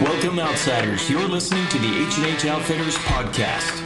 Welcome, outsiders. You're listening to the H&H Outfitters podcast.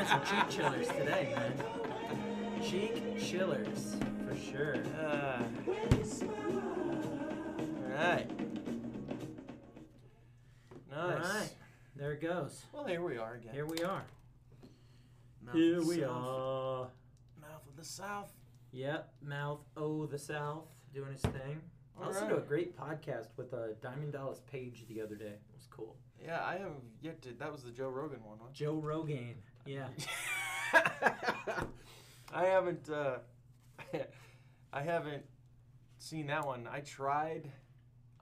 He's, he's wearing some cheek chillers today, man. Cheek chillers, for sure. Uh, Alright. Nice. All right, there it goes. Well, here we are again. Here we are. Mouth Here of the we South. are. Mouth of the South. Yep, Mouth O the South doing his thing. I listened to a great podcast with uh, Diamond Dallas Page the other day. It was cool. Yeah, I have yet to. That was the Joe Rogan one, wasn't Joe Rogan. Yeah. I haven't. Uh, I haven't seen that one. I tried.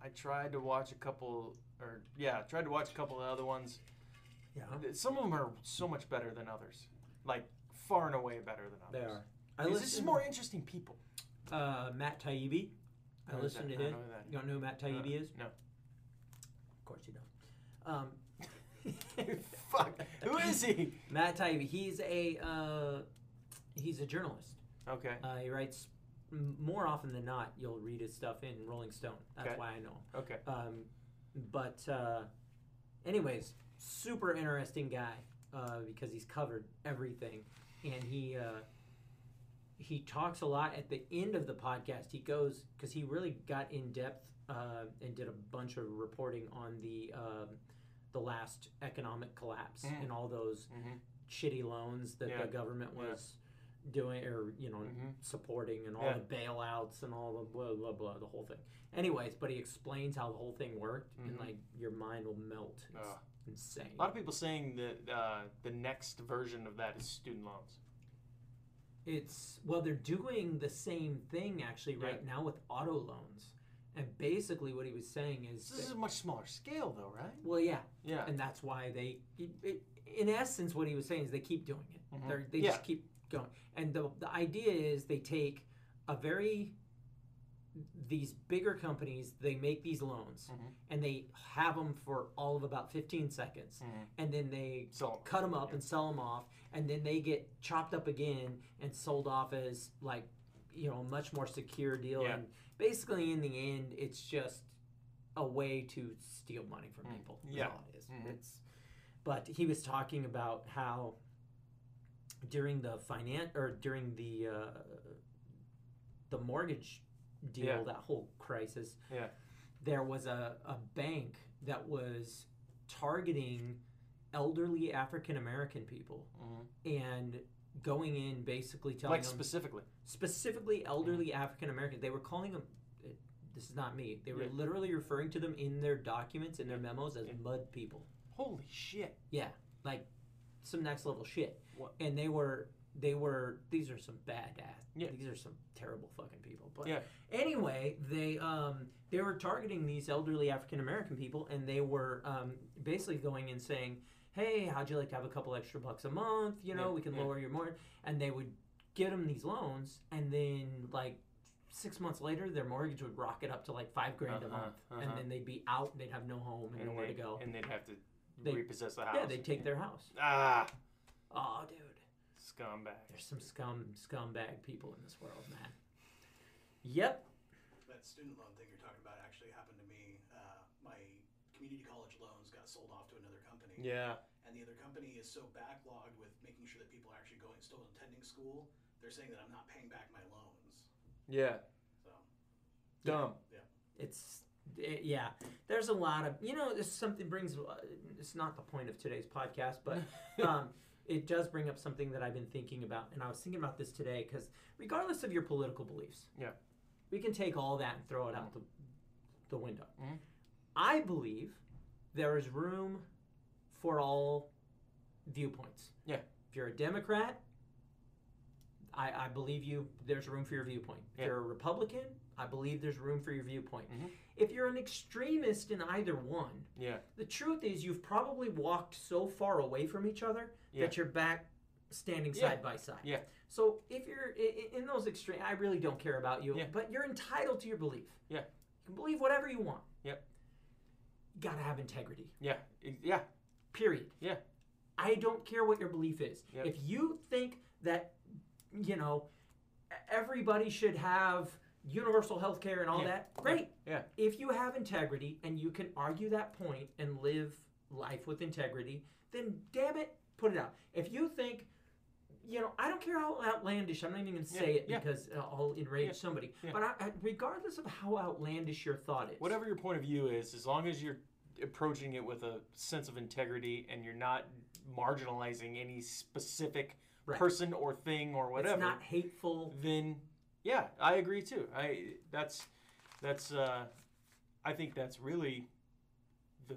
I tried to watch a couple, or yeah, I tried to watch a couple of other ones. Yeah. Some of them are so much better than others, like far and away better than others. They are. I This is more interesting people. uh, Matt Taibbi. I Who is listened that? to I him. don't know who. You don't know who Matt Taibbi is? No. Of course you don't. Um, Fuck. Who is he? Matt Taibbi. He's a uh, he's a journalist. Okay. Uh, he writes more often than not. You'll read his stuff in Rolling Stone. That's Okay. why I know him. Okay. Um, but uh, anyways, super interesting guy uh, because he's covered everything, and he uh, he talks a lot at the end of the podcast. He goes because he really got in depth uh, and did a bunch of reporting on the um, the last economic collapse Mm. and all those Mhm. shitty loans that Yeah. the government Yeah. was doing or you know Mhm. supporting and all Yeah. the bailouts and all the blah blah blah the whole thing anyways but he explains how the whole thing worked and Mhm. like your mind will melt it's Ugh. insane A lot of people saying that uh, the next version of that is student loans. it's well they're doing the same thing actually right now with auto loans and basically what he was saying is This is a much smaller scale, though, right? well yeah Yeah. and that's why they it, in essence what he was saying is they keep doing it Mhm. They're, Yeah. just keep going and the, the idea is they take a very these bigger companies they make these loans Mhm. and they have them for all of about 15 seconds Mhm. and then they Sell 'em. cut them up Yeah. and sell them off and then they get chopped up again and sold off as like you know a much more secure deal Yeah. and basically in the end it's just a way to steal money from Mm. people Yeah. all it is. Mhm. it's but he was talking about how during the finance or during the uh, the mortgage deal Yeah. that whole crisis Yeah. there was a, a bank that was targeting elderly African American people Mhm. and going in basically telling Like them specifically. specifically elderly African American. They were calling them. uh, This is not me. They were Yeah. literally referring to them in their documents, in their memos, as Yeah. mud people. Holy shit. Yeah, like some next level shit. What? And they were they were these are some badass. Yeah. These are some terrible fucking people. But Yeah. anyway, they um they were targeting these elderly African American people, and they were um basically going and saying, "Hey, how'd you like to have a couple extra bucks a month? You know, Yeah, we can yeah. lower your mortgage." And they would get them these loans, and then like. Six months later, their mortgage would rocket up to like five grand a Uh-huh, month, uh-huh. and then they'd be out. They'd have no home and, nowhere they, to go. And they'd have to They- repossess the house. Yeah, they'd take their house. Ah, Oh, dude. scumbag. There's some scum scumbag people in this world, man. Yep. That student loan thing you're talking about actually happened to me. Uh, my community college loans got sold off to another company. Yeah. And the other company is so backlogged with making sure that people are actually going, still attending school, they're saying that I'm not paying back my loans. Yeah. So, Dumb. Yeah. It's it, yeah. There's a lot of you know. This something brings. Uh, it's not the point of today's podcast, but um, it does bring up something that I've been thinking about, and I was thinking about this today because regardless of your political beliefs, Yeah. we can take all that and throw it out the the window. Mhm. I believe there is room for all viewpoints. Yeah. If you're a Democrat, I, I believe you. There's room for your viewpoint. If Yeah. you're a Republican, I believe there's room for your viewpoint. Mhm. If you're an extremist in either one, Yeah. the truth is you've probably walked so far away from each other Yeah. that you're back standing Yeah. side by side. Yeah. So if you're in those extreme, I really don't care about you, Yeah. but you're entitled to your belief. Yeah. You can believe whatever you want. Yep. You gotta have integrity. Yeah. Yeah. Period. Yeah. I don't care what your belief is. Yep. If you think that, you know, everybody should have universal health care and all Yeah. that, great. Yeah. If you have integrity and you can argue that point and live life with integrity, then damn it, put it out. If you think, you know, I don't care how outlandish, I'm not even going to say Yeah, it yeah. because uh, I'll enrage Yeah, somebody. But I, I, regardless of how outlandish your thought is, Whatever your point of view is, as long as you're approaching it with a sense of integrity and you're not marginalizing any specific Right. person or thing or whatever, it's not hateful. then yeah, I agree too. I that's that's uh, I think that's really the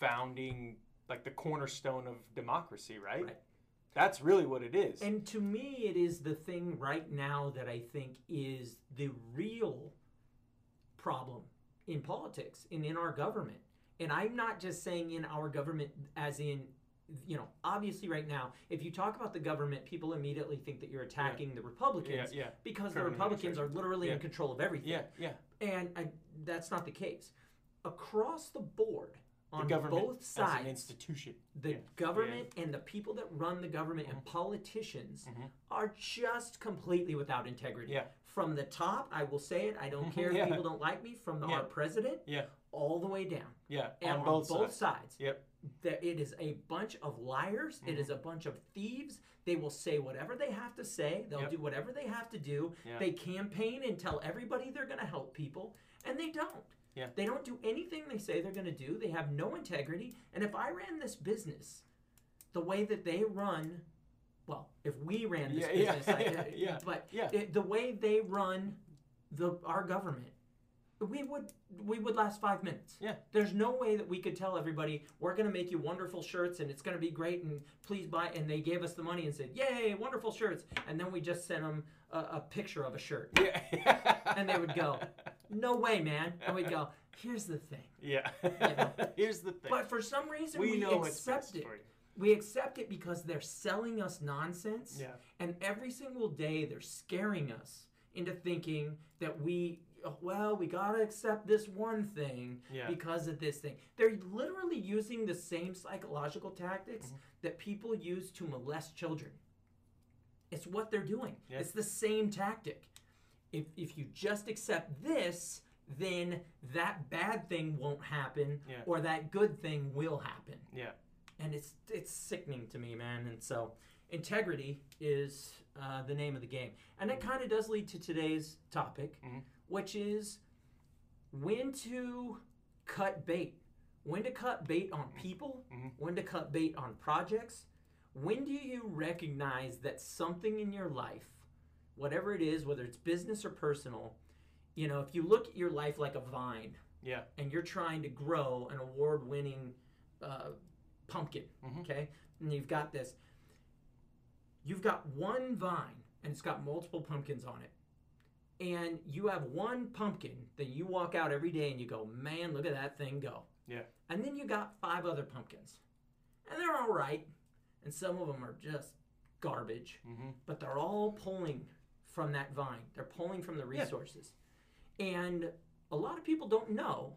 founding, like the cornerstone of democracy, right? Right. That's really what it is. And to me, it is the thing right now that I think is the real problem in politics and in our government. And I'm not just saying in our government as in, you know, obviously right now, if you talk about the government, people immediately think that you're attacking the Republicans yeah, because the Republicans are literally in control of everything. yeah, yeah. And I, that's not the case. Across the board, The on government both as sides, an institution. the Yeah. government and the people that run the government and politicians Mhm. are just completely without integrity. Yeah. From the top, I will say it. I don't Mhm, care if people don't like me. From the, Yeah. our president, Yeah. All the way down, Yeah, and on both, sides. sides, Yep. that it is a bunch of liars. It is mm-hmm. a bunch of thieves. They will say whatever they have to say. They'll Yep. do whatever they have to do. Yeah. They campaign and tell everybody they're going to help people, and they don't. Yeah. They don't do anything they say they're going to do. They have no integrity. And if I ran this business the way that they run, well, if we ran this Yeah, yeah, business, I, yeah, yeah, but yeah. it- the way they run the our government, we would we would last five minutes. Yeah. There's no way that we could tell everybody we're going to make you wonderful shirts and it's going to be great and please buy. And they gave us the money and said, "Yay, wonderful shirts!" And then we just sent them a, a picture of a shirt. Yeah. And they would go, No way, man. And we'd go, Here's the thing. Yeah. know. Here's the thing. But for some reason, we we, know accept it. you. We accept it because they're selling us nonsense. Yeah. And every single day, they're scaring us into thinking that we, oh, well, we got to accept this one thing Yeah. because of this thing. They're literally using the same psychological tactics Mm-hmm. that people use to molest children. It's what they're doing. Yeah. It's the same tactic. If, if you just accept this, then that bad thing won't happen Yeah. or that good thing will happen. Yeah. And it's it's sickening to me, man. And so integrity is uh, the name of the game. And it kind of does lead to today's topic, Mhm. Which is when to cut bait. When to cut bait on people, Mhm. when to cut bait on projects. When do you recognize that something in your life, whatever it is, whether it's business or personal, you know, if you look at your life like a vine Yeah. and you're trying to grow an award winning uh, pumpkin, Mhm. okay? And you've got this, you've got one vine and it's got multiple pumpkins on it. And you have one pumpkin that you walk out every day and you go, man, look at that thing go. Yeah. And then you got five other pumpkins. And they're all right. And some of them are just garbage. Mm-hmm. But they're all pulling from that vine. They're pulling from the Yeah. resources. And a lot of people don't know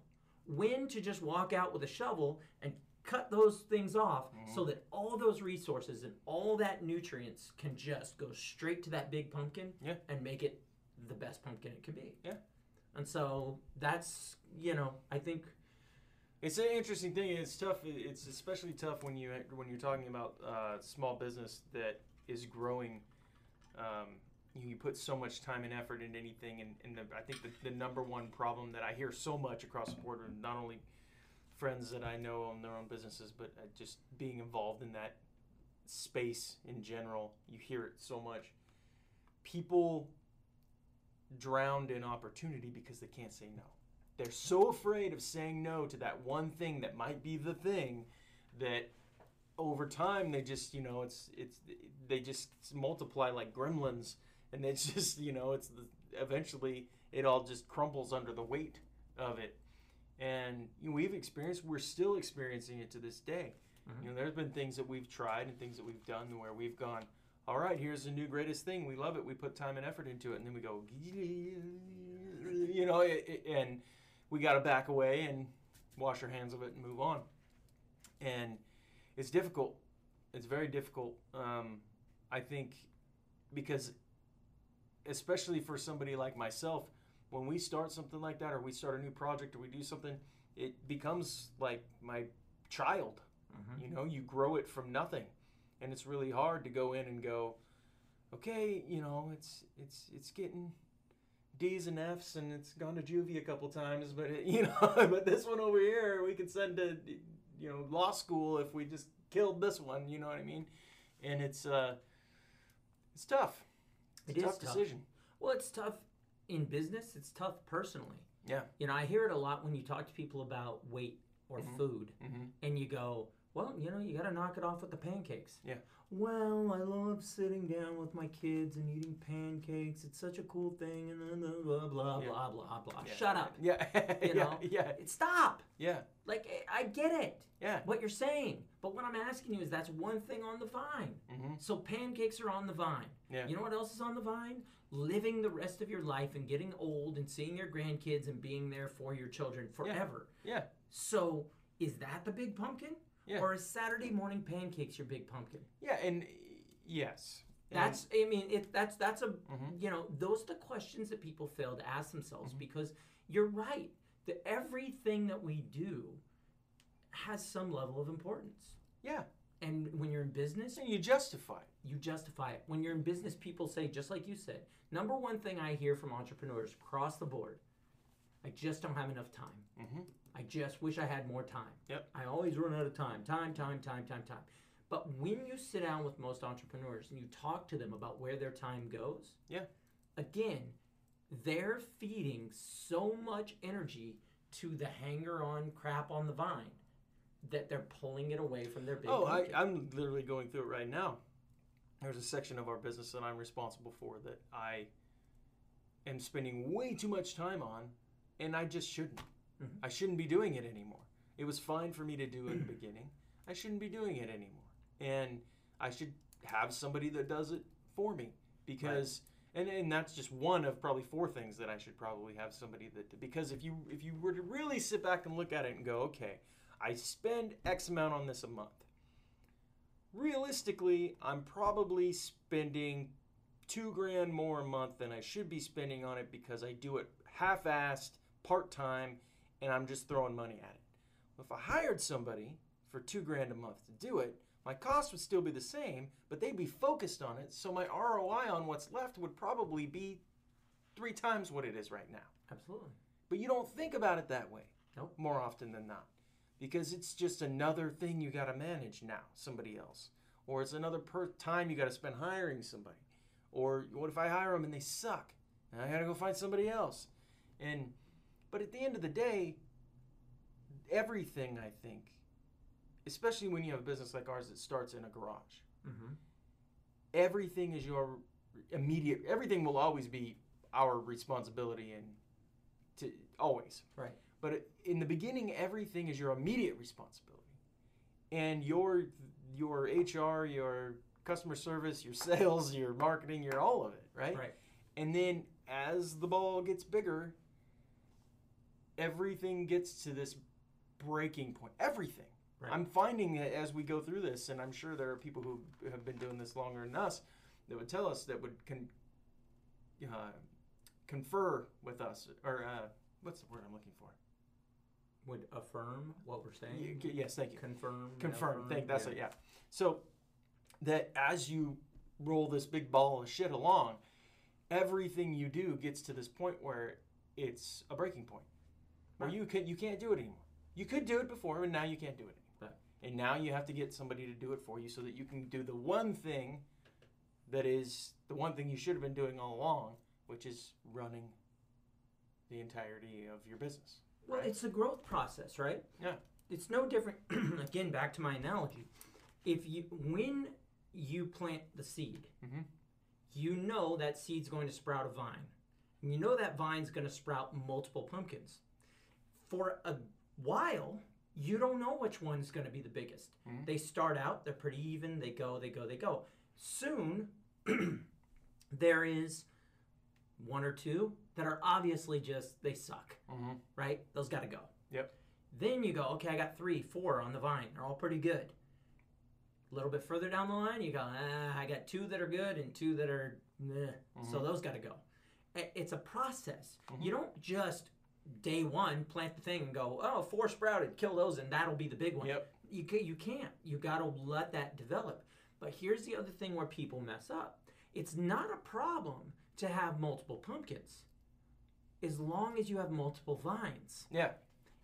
when to just walk out with a shovel and cut those things off so Mm-hmm. that all those resources and all that nutrients can just go straight to that big pumpkin Yeah. and make it the best pumpkin it can be. Yeah. And so that's, you know, I think It's an interesting thing. It's tough. It's especially tough when you when you're talking about uh, small business that is growing um, you, put so much time and effort into anything, and, and the, I think the, the number one problem that I hear so much across the board, not only friends that I know own their own businesses, but uh, just being involved in that space in general, you hear it so much. People drowned in opportunity because they can't say no. They're so afraid of saying no to that one thing that might be the thing that over time they just you know it's it's they just multiply like gremlins and it's just you know it's the, eventually it all just crumbles under the weight of it. And you know, we've experienced we're still experiencing it to this day. Mm-hmm. You know there's been things that we've tried and things that we've done where we've gone all right here's the new greatest thing. We love it. We put time and effort into it and then we go you know it, it- and we got to back away and wash our hands of it and move on. And it's difficult. It's very difficult um, i think because especially for somebody like myself when we start something like that or we start a new project or we do something it becomes like my child. Mhm. you know you grow it from nothing and it's really hard to go in and go okay you know it's it's it's getting D's and F's and it's gone to juvie a couple times but it, you know but this one over here we could send to you know law school if we just killed this one you know what I mean and it's uh it's tough it's It a tough tough. decision Well, it's tough in business. It's tough personally. Yeah. You know, I hear it a lot when you talk to people about weight or Mhm. food, mm-hmm. and you go, "Well, you know, you got to knock it off with the pancakes." Yeah. Well, I love sitting down with my kids and eating pancakes. It's such a cool thing, and then blah blah blah Yeah. blah blah blah. yeah. Shut up. yeah You yeah know? yeah Stop. yeah Like I I get it, yeah what you're saying, but what I'm asking you is that's one thing on the vine. mm-hmm. So pancakes are on the vine. yeah You know what else is on the vine? Living the rest of your life and getting old and seeing your grandkids and being there for your children forever. Yeah. yeah So is that the big pumpkin? Yeah. Or is Saturday morning pancakes your big pumpkin? yeah and yes That's I mean it that's that's a Mhm. you know, those are the questions that people fail to ask themselves Mhm. because you're right. That everything that we do has some level of importance. yeah And when you're in business, and you justify it you justify it. When you're in business, people say, just like you said, number one thing I hear from entrepreneurs across the board, I just don't have enough time. mm-hmm. I just wish I had more time. Yep. I always run out of time. Time, time, time, time, time. But when you sit down with most entrepreneurs and you talk to them about where their time goes, Yeah. again, they're feeding so much energy to the hanger on crap on the vine that they're pulling it away from their big Oh, I. I'm literally going through it right now. There's a section of our business that I'm responsible for that I am spending way too much time on, and I just shouldn't. Mhm. I shouldn't be doing it anymore. It was fine for me to do in the beginning. I shouldn't be doing it anymore. And I should have somebody that does it for me because and, and that's just one of probably four things that I should probably have somebody that because if you if you were to really sit back and look at it and go, okay, I spend X amount on this a month. Realistically, I'm probably spending two grand more a month than I should be spending on it because I do it half-assed, part-time, and I'm just throwing money at it. If I hired somebody for two grand a month to do it, my cost would still be the same, but they'd be focused on it, so my ROI on what's left would probably be three times what it is right now. Absolutely. But you don't think about it that way Nope. more often than not because it's just another thing you got to manage now, somebody else. Or it's another per- time you got to spend hiring somebody. Or what if I hire them and they suck? And I got to go find somebody else. And but at the end of the day, everything I think, especially when you have a business like ours that starts in a garage, Mm-hmm. everything is your immediate everything will always be our responsibility and to always Right. but in the beginning everything is your immediate responsibility and your your hr your customer service your sales your marketing your all of it right Right. and then as the ball gets bigger everything gets to this breaking point everything Right. i'm finding that as we go through this and i'm sure there are people who have been doing this longer than us that would tell us that would con- uh, confer with us or uh, what's the word i'm looking for Would affirm what we're saying. Y- yes thank you Confirm. confirm affirm, think that's yeah. it yeah so that as you roll this big ball of shit along everything you do gets to this point where it's a breaking point where Right. you can you can't do it anymore. You could do it before, and now you can't do it anymore. Right. And now you have to get somebody to do it for you so that you can do the one thing that is the one thing you should have been doing all along, which is running the entirety of your business. Well, right? it's a growth process, right? Yeah. It's no different. again, back to my analogy. If you when you plant the seed, Mhm. you know that seed's going to sprout a vine, and you know that vine's going to sprout multiple pumpkins. For a while, you don't know which one's going to be the biggest. Mhm. They start out, they're pretty even. They go, they go, they go. Soon, there is one or two that are obviously just they suck Mm-hmm. right? Those got to go. Yep. Then you go, okay, I got three, four on the vine. They're all pretty good. A little bit further down the line, you go, ah, I got two that are good and two that are, meh. So those got to go. It's a process. You don't just day one plant the thing and go, oh, four sprouted, kill those, and that'll be the big one. Yep. You can, you can't. You got to let that develop. But here's the other thing where people mess up. It's not a problem to have multiple pumpkins, as long as you have multiple vines. Yeah.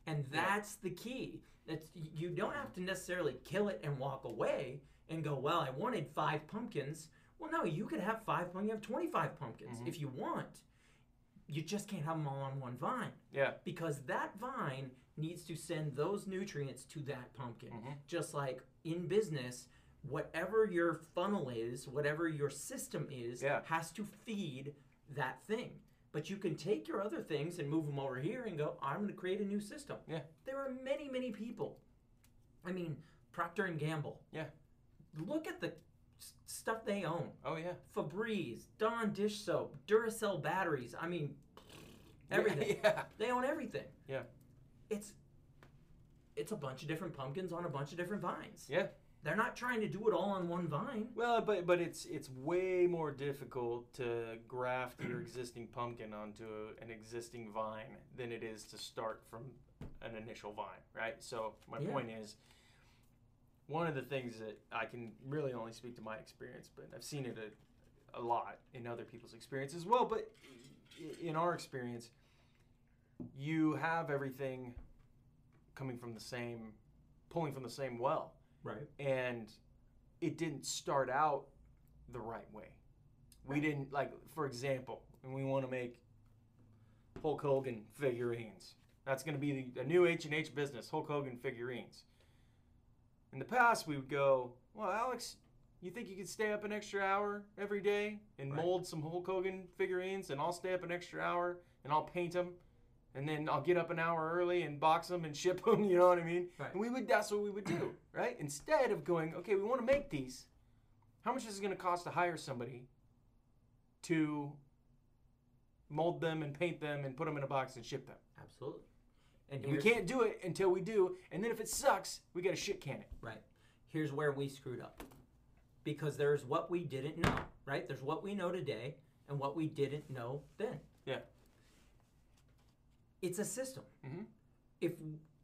And that's the key. That's you don't have to necessarily kill it and walk away and go, well, I wanted five pumpkins. Well, no, you could have five. You have twenty-five pumpkins Mhm. if you want. You just can't have them all on one vine Yeah. because that vine needs to send those nutrients to that pumpkin. Mhm. Just like in business, whatever your funnel is, whatever your system is, Yeah. has to feed that thing. But you can take your other things and move them over here and go, I'm going to create a new system. Yeah. There are many, many people. I mean, Procter and Gamble. Yeah. Look at the stuff they own. Oh yeah. Febreze, Dawn dish soap, Duracell batteries. I mean, everything. Yeah. They own everything. Yeah. It's it's a bunch of different pumpkins on a bunch of different vines. Yeah. They're not trying to do it all on one vine. Well, but but it's it's way more difficult to graft your existing pumpkin onto an existing vine than it is to start from an initial vine, right? So my Yeah. point is, one of the things that I can really only speak to my experience, but I've seen it a, a lot in other people's experience as well. But in our experience, you have everything coming from the same, pulling from the same well Right. and it didn't start out the right way. We didn't like, for example, and we want to make Hulk Hogan figurines. That's going to be the, a new H and H business, Hulk Hogan figurines. In the past, we would go, "Well, Alex, you think you could stay up an extra hour every day and Right. mold some Hulk Hogan figurines, and I'll stay up an extra hour and I'll paint them, and then I'll get up an hour early and box them and ship them. You know what I mean? Right. And we would. That's what we would do, right? Instead of going, okay, we want to make these. How much is it going to cost to hire somebody to mold them and paint them and put them in a box and ship them? Absolutely. And And we can't do it until we do. And then if it sucks, we got to shit can it. right. Here's where we screwed up. Because there's what we didn't know, right? There's what we know today and what we didn't know then. Yeah. It's a system. Mhm. If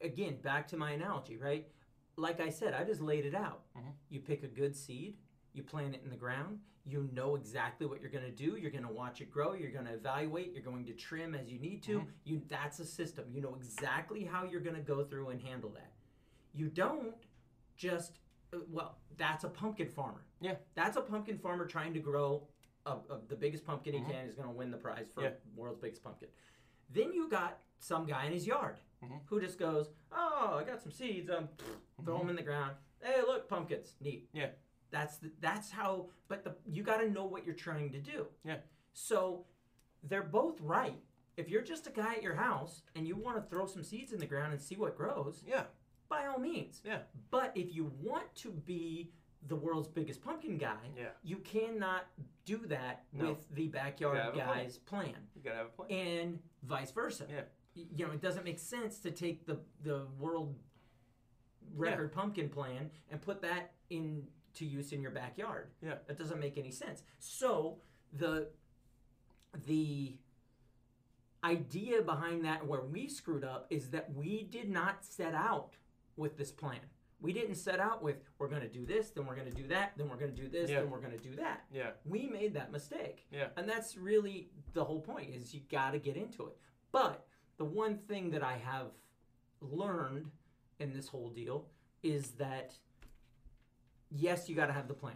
again, back to my analogy, right? Like I said, I just laid it out. Mhm. You pick a good seed, you plant it in the ground, you know exactly what you're going to do. You're going to watch it grow. You're going to evaluate. You're going to trim as you need to. Mhm. You that's a system. You know exactly how you're going to go through and handle that. You don't just uh, well, that's a pumpkin farmer. Yeah. That's a pumpkin farmer trying to grow a, a, the biggest pumpkin he Mhm. can. Is going to win the prize for Yeah. world's biggest pumpkin. Then you got some guy in his yard Mhm. who just goes, "Oh, I got some seeds. Um, throw them in the ground. Hey, look, pumpkins. Neat. Yeah. That's the, that's how. But the, you got to know what you're trying to do. Yeah. So they're both right. If you're just a guy at your house and you want to throw some seeds in the ground and see what grows, Yeah. by all means. Yeah. But if you want to be the world's biggest pumpkin guy, Yeah. you cannot do that No. with the backyard gotta a plan. guy's plan You got to have a plan. and vice versa. Yeah. You know, it doesn't make sense to take the the world record pumpkin plan and put that into use in your backyard. Yeah. That doesn't make any sense. So the the idea behind that where we screwed up is that we did not set out with this plan. We didn't set out with we're going to do this, then we're going to do that, then we're going to do this, Yeah. then we're going to do that. Yeah. We made that mistake. Yeah. And that's really the whole point is you got to get into it. But the one thing that I have learned in this whole deal is that yes, you got to have the plan.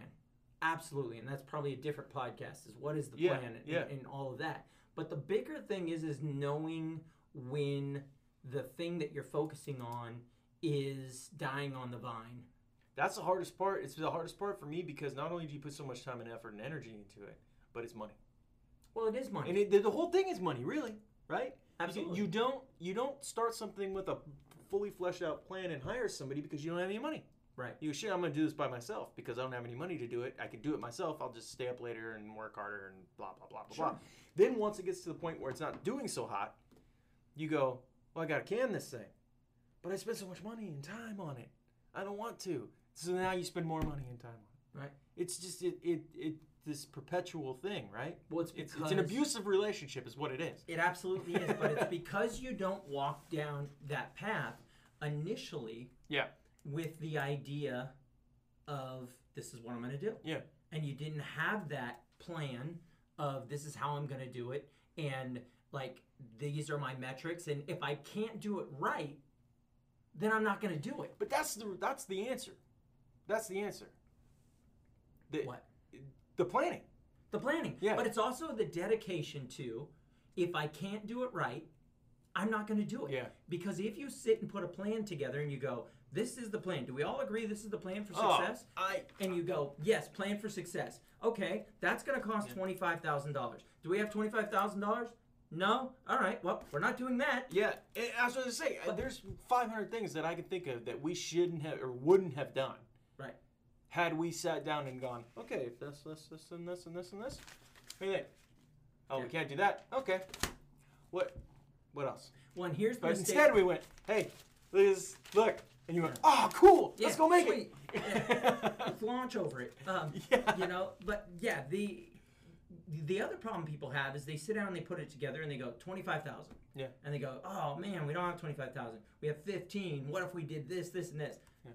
Absolutely. And that's probably a different podcast is what is the Yeah, plan and, yeah. and all of that. But the bigger thing is is knowing when the thing that you're focusing on is dying on the vine. That's the hardest part. It's the hardest part for me because not only do you put so much time and effort and energy into it, but it's money. Well, it is money. And it, the, the whole thing is money, really, right? You- Absolutely. You, don't you don't start something with a fully fleshed out plan and hire somebody because you don't have any money. Right. You go, shit, I'm gonna do this by myself because I don't have any money to do it. I can do it myself. I'll just stay up later and work harder and blah blah blah blah Sure. blah. Then once it gets to the point where it's not doing so hot, you go, well, I gotta can this thing, but I spent so much money and time on it. I don't want to. So now you spend more money and time on it. Right. It's just it it, it this perpetual thing, right? Well, it's It's, it's an abusive relationship, is what it is. It absolutely is, but it's because you don't walk down that path initially Yeah. With the idea of this is what I'm going to do. Yeah. And you didn't have that plan of this is how I'm going to do it and like these are my metrics and if I can't do it right, then I'm not going to do it. But that's the that's the answer. That's the answer. The, What? The planning. The planning. Yeah. But it's also the dedication to if I can't do it right, I'm not going to do it. Yeah. Because if you sit and put a plan together and you go, this is the plan. Do we all agree this is the plan for Oh, success? I And you go, yes, plan for success. Okay, that's going to cost $25,000. Do we have $25,000? No? All right, well, we're not doing that. yeah. I was going to say, uh, there's 500 things that I can think of that we shouldn't have or wouldn't have done Right. had we sat down and gone, okay, if this, this, this, and this, and this, and this. What do you think? Oh, we can't do that. Okay. What? What else? Well, here's But instead, we went, hey, this, look, and you went, oh, cool. Let's go make it. Let's launch over it. Um, Yeah. You know, but yeah, the the other problem people have is they sit down and they put it together and they go twenty five thousand. Yeah. And they go, oh man, we don't have twenty five thousand. We have fifteen. What if we did this, this, and this? Yeah.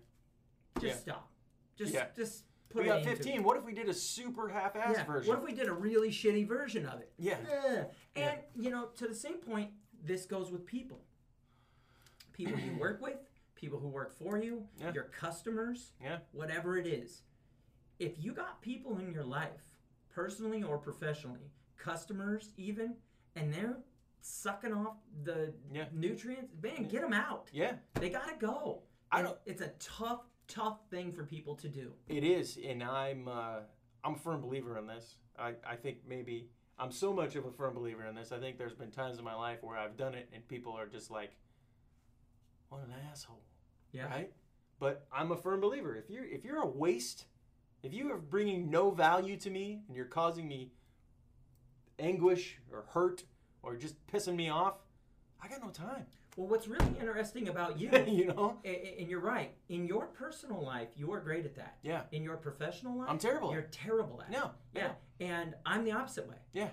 Just Yeah. stop. Just Yeah. just put we it got into 15. What if we did a super half-ass Yeah. version? What if we did a really shitty version of it? Yeah. Yeah. And you know, to the same point, this goes with people. People you work with, people who work for you, Yeah. your customers, Yeah. whatever it is. If you got people in your life, personally or professionally, customers even, and they're sucking off the Yeah. nutrients, man, get them out. Yeah. They gotta go. I And don't- It's a tough, tough thing for people to do. It is, and I'm uh, I'm a firm believer in this. I, I think maybe I'm so much of a firm believer in this. I think there's been times in my life where I've done it, and people are just like, "What an asshole," Yeah. right? But I'm a firm believer. If you're if you're a waste, if you are bringing no value to me, and you're causing me anguish or hurt or just pissing me off, I got no time. Well, what's really interesting about you you know? And you're right. In your personal life, you are great at that. Yeah. In your professional life, I'm terrible You're terrible at it. No. Yeah. And I'm the opposite way. Yeah.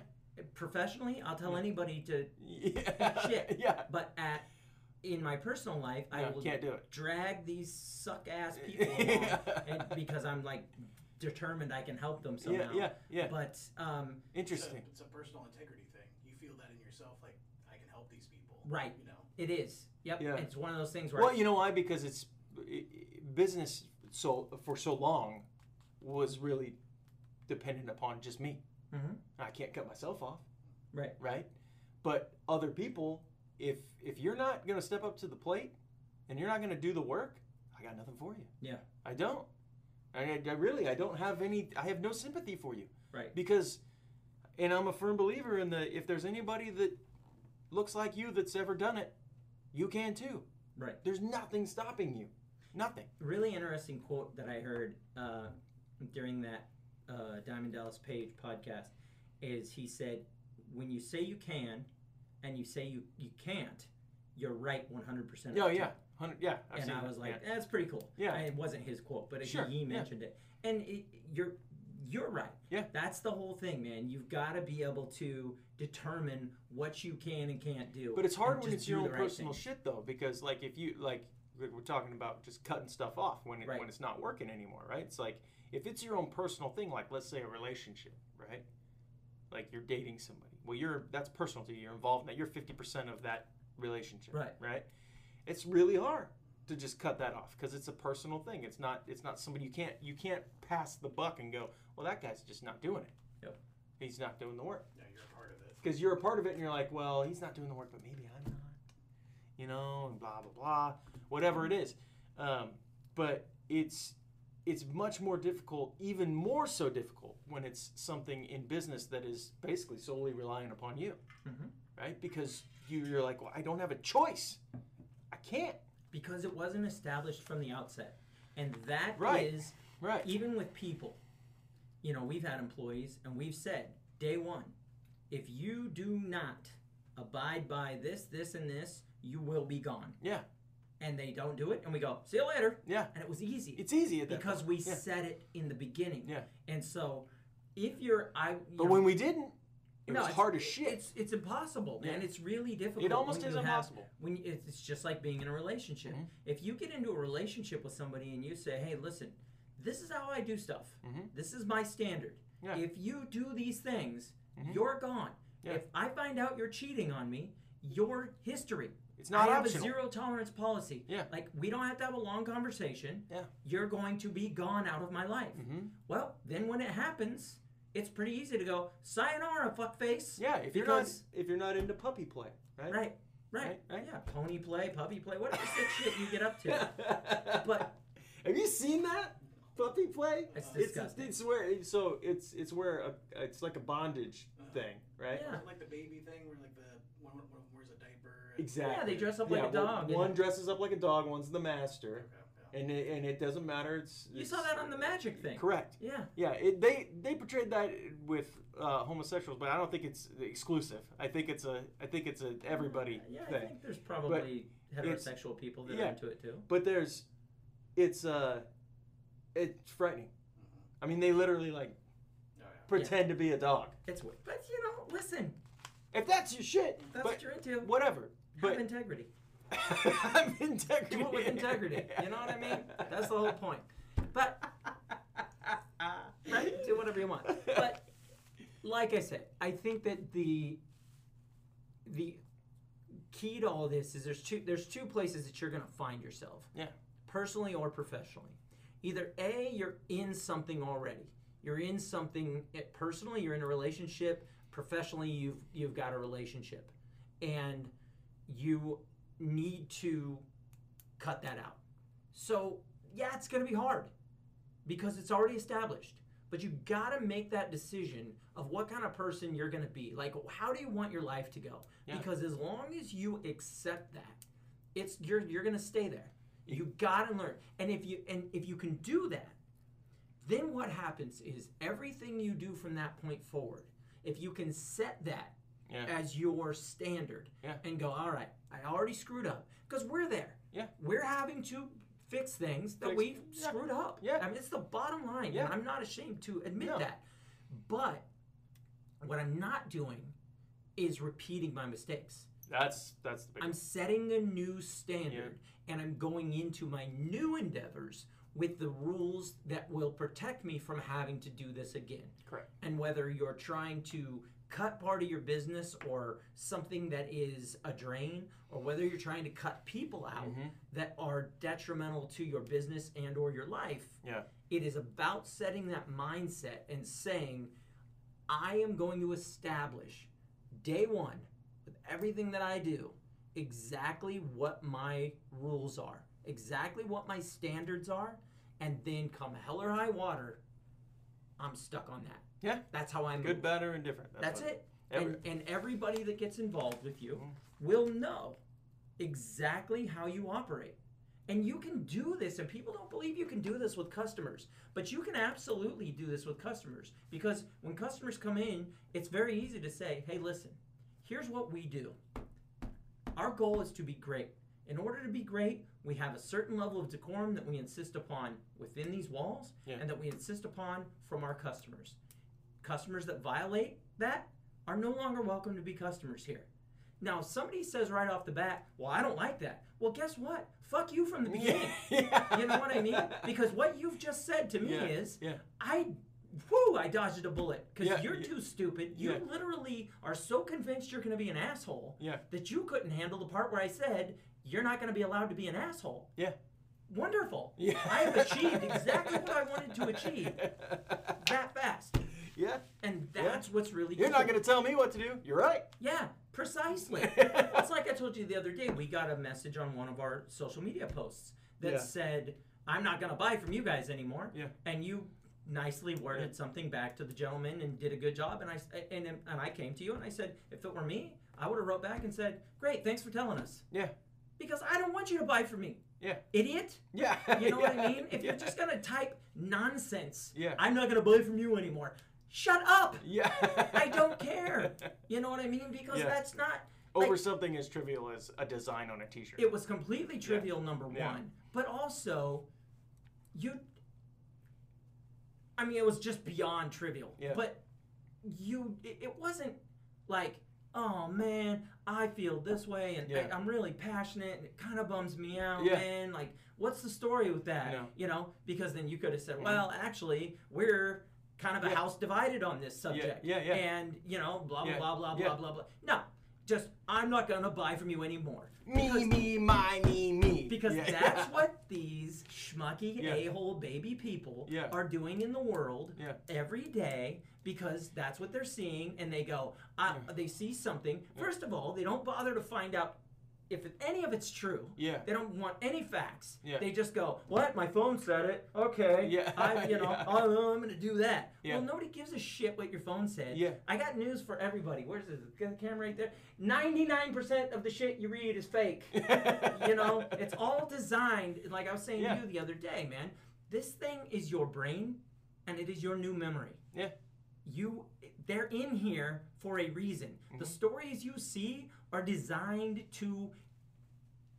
Professionally, I'll tell anybody to, Yeah. Shit. Yeah. but at in my personal life, I will can't do it. drag these suck ass people along, and because I'm like determined I can help them somehow. yeah, yeah. But um, Interesting. It's a, it's a personal integrity thing. You feel that in yourself, like I can help these people. Right. You know. it is. Yep. Yeah. It's one of those things where Well, you know why? Because it's i- i- business so for so long was really dependent upon just me. Mhm. I can't cut myself off, right. right? But other people, if if you're not going to step up to the plate and you're not going to do the work, I got nothing for you. Yeah. I don't. I, I really, I don't have any. I have no sympathy for you Right. because, and I'm a firm believer in the if there's anybody that looks like you that's ever done it, you can too. Right. There's nothing stopping you. Nothing. really interesting quote that I heard uh, during that uh, Diamond Dallas Page podcast is he said, "When you say you can, and you say you you can't, you're right 100 percent." Oh yeah, hundred. Yeah, I've and I that. was like, yeah. "That's pretty cool." Yeah. And it wasn't his quote, but Sure, he, he yeah. mentioned it, and it, you're you're right. Yeah. That's the whole thing, man. You've got to be able to determine what you can and can't do. but it's hard when it's your own right personal thing. shit though, because like if you like we're we're talking about just cutting stuff off when it, Right. when it's not working anymore, right? It's like if it's your own personal thing, like let's say a relationship, right? Like you're dating somebody. Well, you're that's personal to you. You're involved in that. You're fifty percent of that relationship, Right. Right. It's really hard to just cut that off because it's a personal thing. It's not. It's not somebody you can't. You can't pass the buck and go, well, that guy's just not doing it. Yep. He's not doing the work Yeah, you're a part of it. because you're a part of it and you're like, well, he's not doing the work, but maybe I'm not, you know, and blah blah blah, whatever it is. Um, but it's it's much more difficult, even more so difficult when it's something in business that is basically solely relying upon you, Mhm. right? Because you, you're like, well, I don't have a choice. I can't. because it wasn't established from the outset. And that is Right. Right. even with people. You know, we've had employees and we've said, day one, if you do not abide by this, this, and this, you will be gone. Yeah. And they don't do it, and we go, see you later. Yeah. And it was easy It's easy at that because we Yeah. said it in the beginning. Yeah. And so if you're, I, you But know, when we didn't, it no, was it's- hard as shit. It's it's impossible, man. Yeah. It's really difficult. It almost is have- impossible. when you, it's just like being in a relationship. Mhm. If you get into a relationship with somebody and you say, "Hey, listen, this is how I do stuff. Mhm. This is my standard. Yeah. If you do these things, Mhm. you're gone. Yeah. If I find out you're cheating on me, your history. It's not I have optional. a zero tolerance policy. Yeah. Like we don't have to have a long conversation. Yeah. You're going to be gone out of my life. Mhm. Well, then when it happens, it's pretty easy to go, sayonara, fuckface. Yeah, if you're not if you're not into puppy play, right? Right. Right. Right, right. Yeah. Pony play, puppy play, whatever sick shit you get up to. But- have you seen that puppy play? It's It's, disgusting. it's where so it's it's where a, it's like a bondage thing, right? Yeah. Like the baby thing where like the one, one, one wears a diaper? and- Exactly. Yeah, they dress up like Yeah, a dog. One, one dresses up like a dog, one's the master, Okay, yeah. and it, and it doesn't matter. It's, you saw that on the magic thing. Correct. Yeah. Yeah, it, they they portrayed that with uh, homosexuals, but I don't think it's exclusive. I think it's a I think it's a everybody Yeah, I thing. think there's probably it's- heterosexual people that yeah. are into it too. But there's, it's uh, it's frightening. I mean, they literally like Oh, yeah. pretend to be a dog. It's weird. But you know, listen, If that's your shit, that's but what you're into. whatever. Have But integrity. have integrity. Do it with integrity. You know what I mean? That's the whole point. But right, do whatever you want. But like I said, I think that the the key to all this is there's two there's two places that you're gonna find yourself. Yeah. Personally or professionally. Either A, you're in something already. You're in something eh, personally, you're in a relationship. Professionally, you've you've got a relationship. And you need to cut that out. So, yeah, it's going to be hard because it's already established. But you got to make that decision of what kind of person you're going to be. Like, how do you want your life to go? Yeah. Because as long as you accept that, it's you're you're going to stay there. You got to learn. And if you and if you can do that, then what happens is everything you do from that point forward, if you can set that Yeah. as your standard Yeah. and go, all right, I already screwed up because we're there. Yeah. We're having to fix things that Fix- we've yeah. screwed up. Yeah. I mean, it's the bottom line. Yeah. And I'm not ashamed to admit No. that. But what I'm not doing is repeating my mistakes. That's that's the big. I'm setting a new standard and I'm going into my new endeavors with the rules that will protect me from having to do this again. Correct. And whether you're trying to cut part of your business or something that is a drain or whether you're trying to cut people out Mhm. that are detrimental to your business and or your life Yeah. it is about setting that mindset and saying i am going to establish day one with everything that i do exactly what my rules are exactly what my standards are and then come hell or high water i'm stuck on that Yeah. that's how I'm. Good, better, and different. that's what- it. Every- and, and everybody that gets involved with you Mhm. will know exactly how you operate. And you can do this, and people don't believe you can do this with customers, but you can absolutely do this with customers because when customers come in, it's very easy to say, hey, listen, here's what we do. Our goal is to be great. In order to be great, we have a certain level of decorum that we insist upon within these walls Yeah. and that we insist upon from our customers. Customers that violate that are no longer welcome to be customers here. Now, if somebody says right off the bat, "Well, I don't like that." Well, guess what? Fuck you from the beginning. yeah. You know what I mean? Because what you've just said to me Yeah, is, yeah. I, whoo, I dodged a bullet because you're too stupid. You literally are so convinced you're going to be an asshole that you couldn't handle the part where I said you're not going to be allowed to be an asshole. Yeah. Wonderful. I have achieved exactly what I wanted to achieve that fast. Yeah. And that's what's really You're cool. not going to tell me what to do. You're right. Yeah, precisely. it's like I told you the other day. We got a message on one of our social media posts that Yeah. said, "I'm not going to buy from you guys anymore." Yeah. And you nicely worded something back to the gentleman and did a good job. And I and and I came to you and I said, if it were me, I would have wrote back and said, "Great, thanks for telling us." Yeah. Because I don't want you to buy from me. Yeah. Idiot. Yeah. You know what I mean? If yeah. you're just gonna type nonsense, Yeah. I'm not gonna buy from you anymore. Shut up. Yeah. I don't care. You know what I mean? Because Yeah. that's not Over like- something as trivial as a design on a T-shirt. it was completely trivial number Yeah. one but also you i mean it was just beyond trivial Yeah. but you it, it wasn't like oh man i feel this way and Yeah. I, am really passionate and it kind of bums me out Yeah. man like what's the story with that No. you know because then you could have said Mhm. well actually we're kind of a Yeah. house divided on this subject yeah, yeah. and you know blah blah Yeah. blah blah Yeah. blah blah blah no just i'm not gonna buy from you anymore me, me, my, me, me. because Yeah. that's what these schmucky Yeah. a-hole baby people Yeah. are doing in the world Yeah. every day because that's what they're seeing and they go I, Yeah. they see something first of all they don't bother to find out if any of it's true Yeah. they don't want any facts Yeah. they just go what my phone said it okay Yeah. I, you know Yeah. oh, i'm gonna do that Yeah. well nobody gives a shit what your phone said Yeah. i got news for everybody where's the, camera right there 99% of the shit you read is fake you know, it's all designed, like I was saying Yeah. to you the other day, man. This thing is your brain and it is your new memory. Yeah. You they're in here for a reason. Mm-hmm. The stories you see are designed to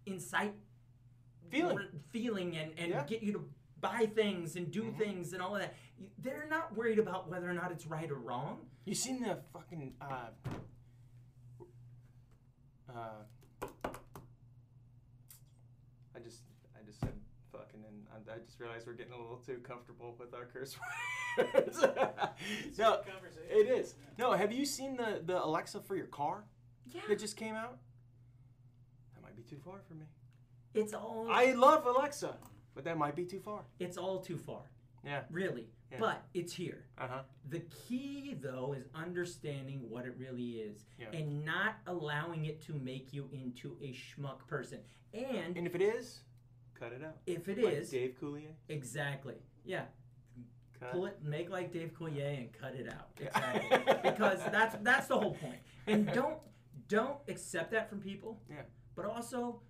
incite Feeling. feeling and, and Yeah. get you to buy things and do Mhm. things and all of that. They're not worried about whether or not it's right or wrong. You seen the fucking uh, uh, I just I just said fucking and I, I just realized we're getting a little too comfortable with our curse words. no, it is. No, have you seen the the Alexa for your car Yeah. that just came out? That might be too far for me. It's all I love Alexa, but that might be too far. it's all too far. Yeah. Really. Yeah. But it's here. Uh huh. The key, though, is understanding what it really is Yeah. and not allowing it to make you into a schmuck person. And And if it is, cut it out. if it Like is, Dave Coulier. exactly, yeah, Cut. pull it, make like Dave Coulier and cut it out. Exactly, because that's that's the whole point. And don't don't accept that from people. Yeah. But also,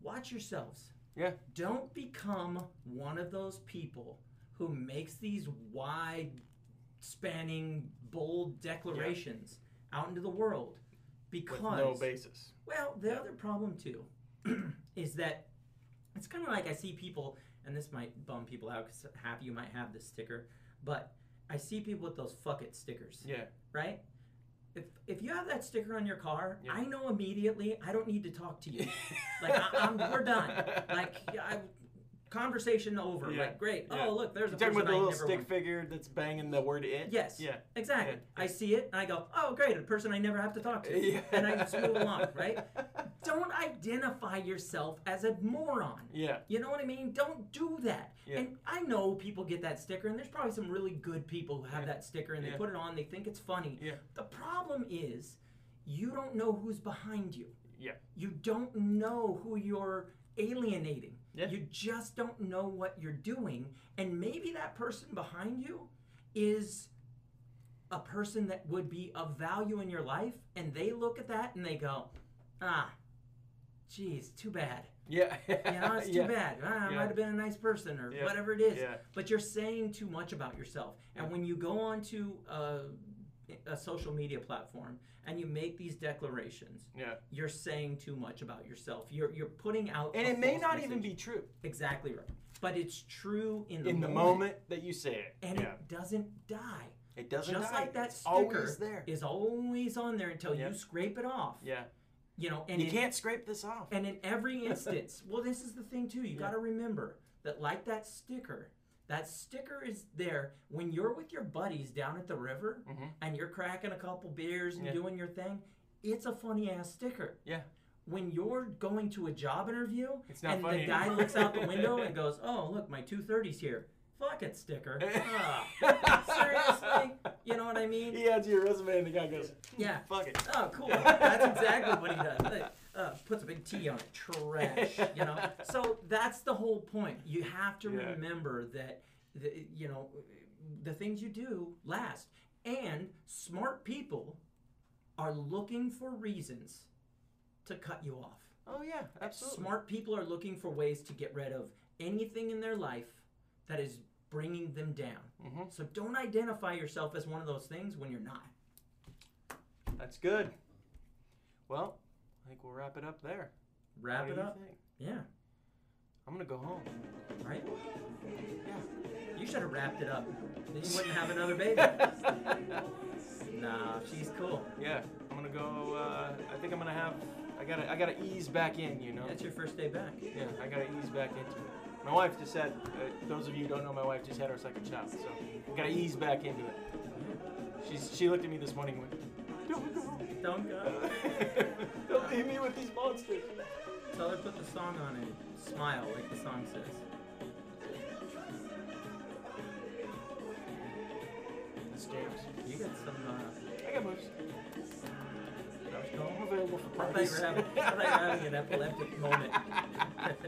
watch yourselves. Yeah. Don't become one of those people who makes these wide spanning bold declarations out into the world because With no basis. well the Yeah. other problem too is that it's kind of like i see people and this might bum people out because half of you might have this sticker but i see people with those fuck it stickers Yeah. right if, if you have that sticker on your car Yeah. i know immediately i don't need to talk to you like I, I'm, we're done like I, conversation over Yeah. like great Yeah. oh look there's a You talking person about the I little never stick want. figure that's banging the word it? Yes. Yeah. Exactly. Yeah. I see it and I go, oh, great, a person I never have to talk to. Yeah. And I just move along, right? Don't identify yourself as a moron. Yeah. You know what I mean? Don't do that. Yeah. And I know people get that sticker, and there's probably some really good people who have Yeah. that sticker and they Yeah. put it on, they think it's funny. Yeah. The problem is, you don't know who's behind you. Yeah. You don't know who you're alienating. Yeah. You just don't know what you're doing. And maybe that person behind you is a person that would be of value in your life, and they look at that and they go, ah, geez, too bad. Yeah. You know, it's too yeah. bad. Ah, I Yeah. might have been a nice person or Yeah. whatever it is. Yeah. But you're saying too much about yourself. And when you go onto a, a social media platform and you make these declarations, Yeah. you're saying too much about yourself. You're you're putting out And it may not even be true exactly right. But it's true in the in the moment, moment that you say it. and yeah. it doesn't die. It doesn't Just die. like that It's sticker always there. is always on there until Yeah. you scrape it off. Yeah. You know, and you in- can't scrape this off. And in every instance, well, this is the thing too. You Yeah. got to remember that, like that sticker, that sticker is there when you're with your buddies down at the river Mhm. and you're cracking a couple beers and Yeah. doing your thing. It's a funny ass sticker. Yeah. When you're going to a job interview It's not and the guy looks out the window and goes, "Oh, look, my 230's here." Fuck it, sticker. Ah, seriously? You know what I mean? He adds your resume, and the guy goes, Yeah. "Fuck it." Oh, cool. That's exactly what he does. Uh, puts a big T on it. Trash. You know. So that's the whole point. You have to Yeah. remember that, the, you know, the things you do last. And smart people are looking for reasons to cut you off. Oh yeah, absolutely. Smart people are looking for ways to get rid of anything in their life that is bringing them down. Mhm. So don't identify yourself as one of those things when you're not. That's good. Well, I think we'll wrap it up there. Wrap What it do you up. think? Yeah. I'm gonna go home. Right? Yeah. You should have wrapped it up. Then you wouldn't have another baby. nah, she's cool. yeah, I'm gonna go. Uh, I think I'm gonna have. I gotta. I gotta ease back in. You know. That's your first day back. Yeah, I gotta ease back into it. My wife just had. Uh, those of you who don't know, my wife just had her second child, so I gotta ease back into it. She's. She looked at me this morning and went, "Don't go. Don't go. Don't leave me with these monsters." Tell her put the song on and smile like the song says. This James. You got some. Uh, I got moves. Josh Cole? I'm available for I thought you were having, I thought you were having an epileptic moment.